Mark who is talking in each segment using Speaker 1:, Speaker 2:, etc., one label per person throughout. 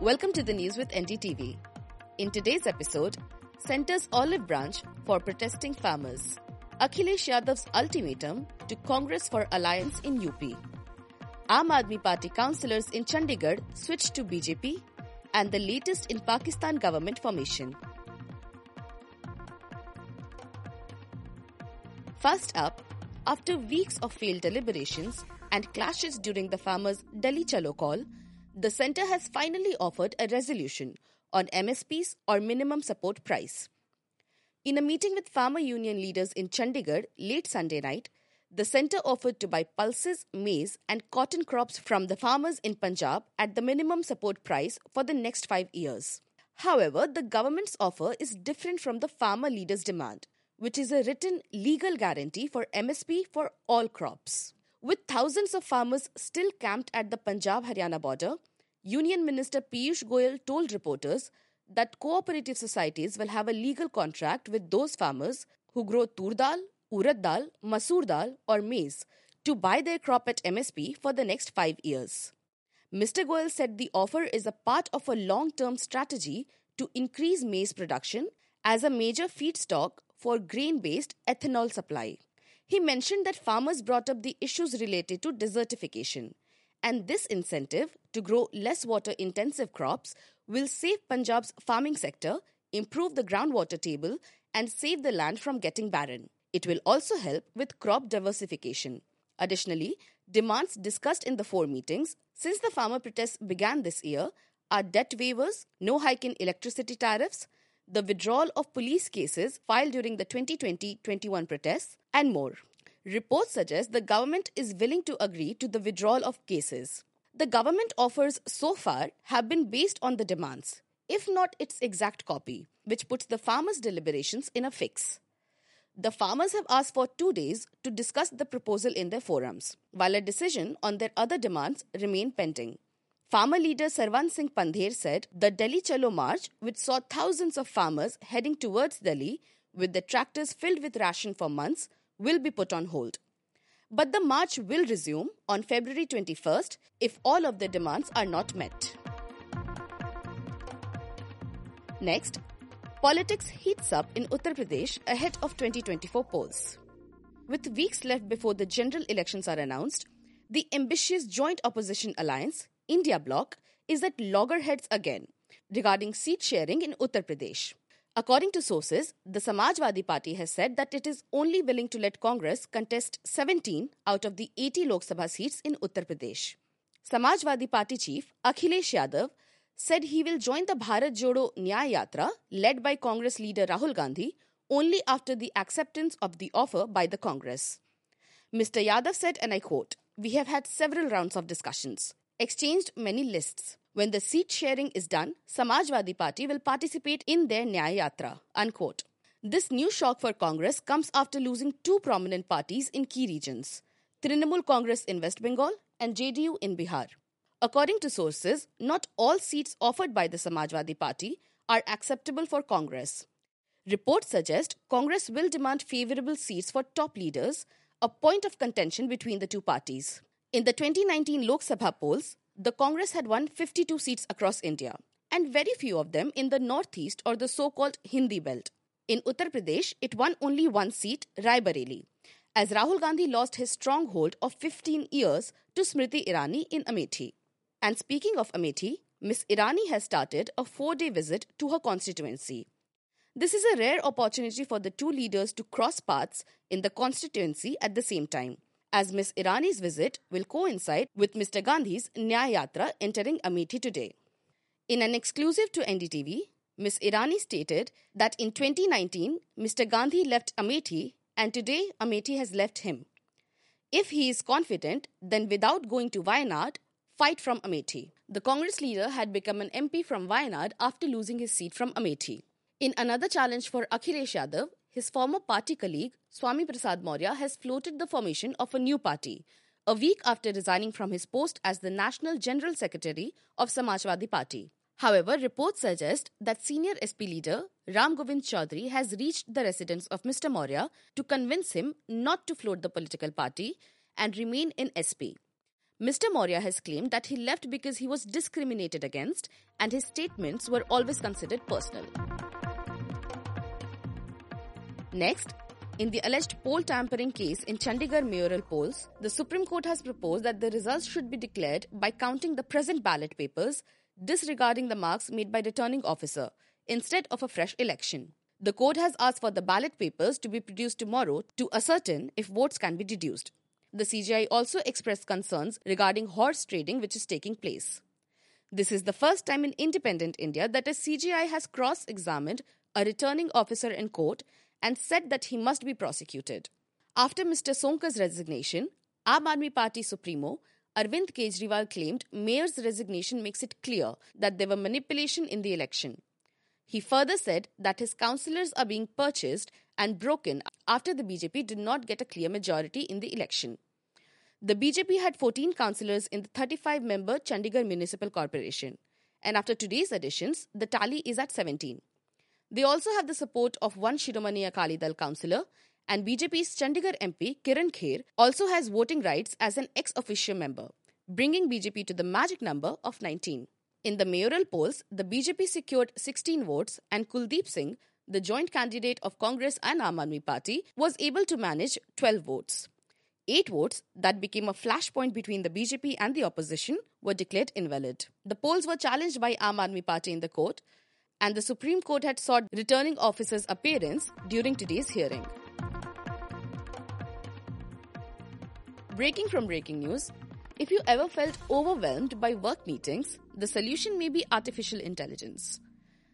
Speaker 1: Welcome to the news with NDTV. In today's episode, Centre's olive branch for protesting farmers. Akhilesh Yadav's ultimatum to Congress for alliance in UP. Aam Aadmi Party councillors in Chandigarh switched to BJP and the latest in Pakistan government formation. First up, after weeks of failed deliberations and clashes during the farmers' Delhi Chalo call, the centre has finally offered a resolution on MSPs or minimum support price. In a meeting with farmer union leaders in Chandigarh late Sunday night, the centre offered to buy pulses, maize, and cotton crops from the farmers in Punjab at the minimum support price for the next five years. However, the government's offer is different from the farmer leaders' demand, which is a written legal guarantee for MSP for all crops. With thousands of farmers still camped at the Punjab Haryana border, Union Minister Piyush Goyal told reporters that cooperative societies will have a legal contract with those farmers who grow tur dal, urad dal, masoor dal, or maize to buy their crop at MSP for the next five years. Mr. Goyal said the offer is a part of a long term strategy to increase maize production as a major feedstock for grain based ethanol supply. He mentioned that farmers brought up the issues related to desertification and this incentive to grow less water intensive crops will save Punjab's farming sector, improve the groundwater table, and save the land from getting barren. It will also help with crop diversification. Additionally, demands discussed in the four meetings since the farmer protests began this year are debt waivers, no hike in electricity tariffs, the withdrawal of police cases filed during the 2020 21 protests, and more. Reports suggest the government is willing to agree to the withdrawal of cases. The government offers so far have been based on the demands, if not its exact copy, which puts the farmers' deliberations in a fix. The farmers have asked for two days to discuss the proposal in their forums, while a decision on their other demands remain pending. Farmer leader Sarwan Singh Pandher said the Delhi Chalo march, which saw thousands of farmers heading towards Delhi with the tractors filled with ration for months, will be put on hold. But the march will resume on February 21st if all of the demands are not met. Next, politics heats up in Uttar Pradesh ahead of 2024 polls. With weeks left before the general elections are announced, the ambitious joint opposition alliance, India Bloc, is at loggerheads again regarding seat sharing in Uttar Pradesh. According to sources, the Samajwadi Party has said that it is only willing to let Congress contest 17 out of the 80 Lok Sabha seats in Uttar Pradesh. Samajwadi Party chief Akhilesh Yadav said he will join the Bharat Jodo Nyay Yatra led by Congress leader Rahul Gandhi only after the acceptance of the offer by the Congress. Mr. Yadav said, and I quote, We have had several rounds of discussions, exchanged many lists, when the seat sharing is done, Samajwadi Party will participate in their Nyay Yatra. Unquote. This new shock for Congress comes after losing two prominent parties in key regions Trinamool Congress in West Bengal and JDU in Bihar. According to sources, not all seats offered by the Samajwadi Party are acceptable for Congress. Reports suggest Congress will demand favorable seats for top leaders, a point of contention between the two parties. In the 2019 Lok Sabha polls, the Congress had won 52 seats across India, and very few of them in the northeast or the so called Hindi belt. In Uttar Pradesh, it won only one seat, Rai Bareli, as Rahul Gandhi lost his stronghold of 15 years to Smriti Irani in Amethi. And speaking of Amethi, Miss Irani has started a four day visit to her constituency. This is a rare opportunity for the two leaders to cross paths in the constituency at the same time as Ms. Irani's visit will coincide with Mr. Gandhi's Nyay Yatra entering Amethi today. In an exclusive to NDTV, Ms. Irani stated that in 2019, Mr. Gandhi left Amethi and today Amethi has left him. If he is confident, then without going to Wayanad, fight from Amethi. The Congress leader had become an MP from Wayanad after losing his seat from Amethi. In another challenge for Akhilesh Yadav, his former party colleague, Swami Prasad Maurya, has floated the formation of a new party, a week after resigning from his post as the National General Secretary of Samajwadi Party. However, reports suggest that senior SP leader Ram Govind Chaudhary has reached the residence of Mr. Maurya to convince him not to float the political party and remain in SP. Mr. Maurya has claimed that he left because he was discriminated against and his statements were always considered personal. Next, in the alleged poll tampering case in Chandigarh mayoral polls, the Supreme Court has proposed that the results should be declared by counting the present ballot papers, disregarding the marks made by returning officer, instead of a fresh election. The court has asked for the ballot papers to be produced tomorrow to ascertain if votes can be deduced. The CJI also expressed concerns regarding horse trading which is taking place. This is the first time in independent India that a CJI has cross examined a returning officer in court and said that he must be prosecuted. After Mr. Sonkar's resignation, Aam Aadmi Party Supremo Arvind Kejriwal claimed Mayor's resignation makes it clear that there were manipulation in the election. He further said that his councillors are being purchased and broken after the BJP did not get a clear majority in the election. The BJP had 14 councillors in the 35 member Chandigarh Municipal Corporation, and after today's additions, the tally is at 17. They also have the support of one Shiromani Akali Dal councillor, and BJP's Chandigarh MP Kiran Kher also has voting rights as an ex officio member, bringing BJP to the magic number of 19. In the mayoral polls, the BJP secured 16 votes, and Kuldeep Singh, the joint candidate of Congress and Aam Aadmi Party, was able to manage 12 votes. Eight votes that became a flashpoint between the BJP and the opposition were declared invalid. The polls were challenged by Aam Aadmi Party in the court, and the Supreme Court had sought returning officers' appearance during today's hearing. Breaking from breaking news, if you ever felt overwhelmed by work meetings, the solution may be artificial intelligence.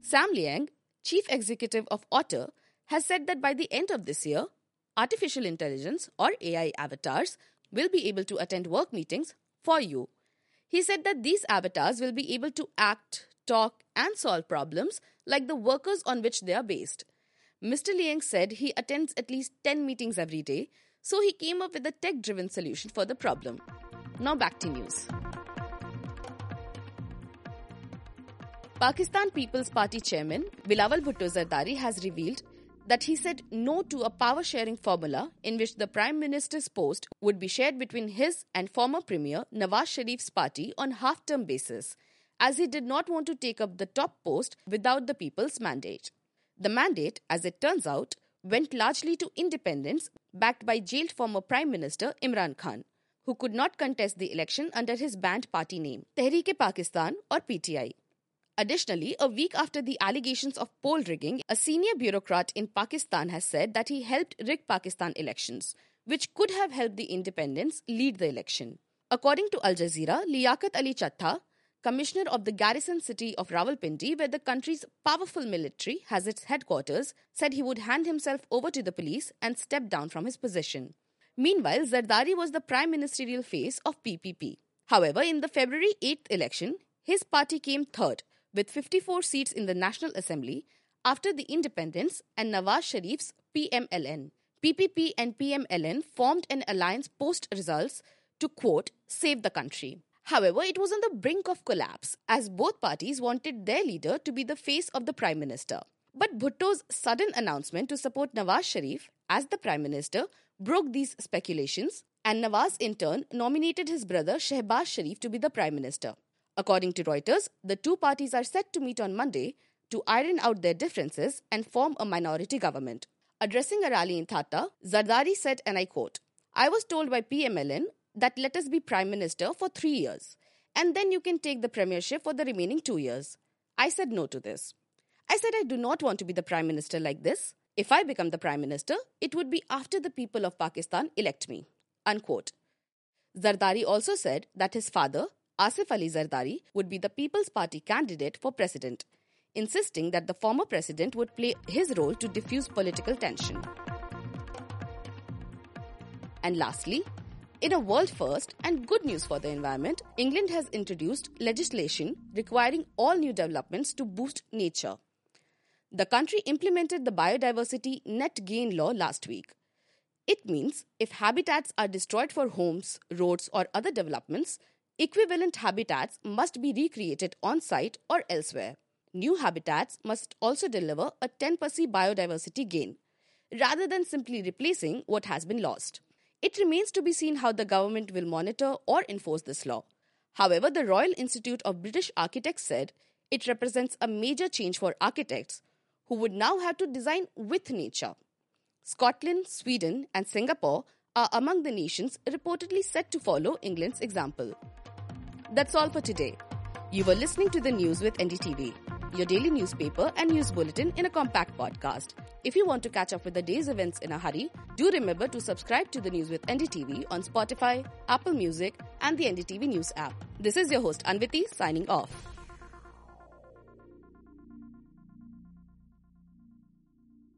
Speaker 1: Sam Liang, chief executive of Otter, has said that by the end of this year, artificial intelligence or AI avatars will be able to attend work meetings for you. He said that these avatars will be able to act, talk, and solve problems like the workers on which they are based. Mr. Liang said he attends at least 10 meetings every day, so he came up with a tech driven solution for the problem. Now back to news. Pakistan People's Party chairman Bilawal Bhutto Zardari has revealed that he said no to a power sharing formula in which the Prime Minister's post would be shared between his and former Premier Nawaz Sharif's party on half term basis, as he did not want to take up the top post without the people's mandate. The mandate, as it turns out, went largely to independents backed by jailed former Prime Minister Imran Khan, who could not contest the election under his banned party name, Tehreek-e-Pakistan or PTI. Additionally, a week after the allegations of poll rigging, a senior bureaucrat in Pakistan has said that he helped rig Pakistan elections, which could have helped the independents lead the election. According to Al Jazeera, Liaquat Ali Chattha, commissioner of the garrison city of Rawalpindi, where the country's powerful military has its headquarters, said he would hand himself over to the police and step down from his position. Meanwhile, Zardari was the prime ministerial face of PPP. However, in the February 8th election, his party came third with 54 seats in the National Assembly after the independents and Nawaz Sharif's PMLN. PPP and PMLN formed an alliance post results to quote, save the country. However, it was on the brink of collapse as both parties wanted their leader to be the face of the Prime Minister. But Bhutto's sudden announcement to support Nawaz Sharif as the Prime Minister broke these speculations, and Nawaz in turn nominated his brother Shehbaz Sharif to be the Prime Minister. According to Reuters, the two parties are set to meet on Monday to iron out their differences and form a minority government. Addressing a rally in Thatta, Zardari said, and I quote, I was told by PMLN that let us be Prime Minister for three years, and then you can take the Premiership for the remaining two years. I said no to this. I said I do not want to be the Prime Minister like this. If I become the Prime Minister, it would be after the people of Pakistan elect me. Unquote. Zardari also said that his father, Asif Ali Zardari would be the People's Party candidate for president, insisting that the former president would play his role to diffuse political tension. And lastly, in a world first and good news for the environment, England has introduced legislation requiring all new developments to boost nature. The country implemented the biodiversity net gain law last week. It means if habitats are destroyed for homes, roads, or other developments, Equivalent habitats must be recreated on site or elsewhere. New habitats must also deliver a 10% biodiversity gain, rather than simply replacing what has been lost. It remains to be seen how the government will monitor or enforce this law. However, the Royal Institute of British Architects said it represents a major change for architects who would now have to design with nature. Scotland, Sweden, and Singapore are among the nations reportedly set to follow England's example. That's all for today. You were listening to the news with NDTV, your daily newspaper and news bulletin in a compact podcast. If you want to catch up with the day's events in a hurry, do remember to subscribe to the news with NDTV on Spotify, Apple Music, and the NDTV News app. This is your host Anviti signing off.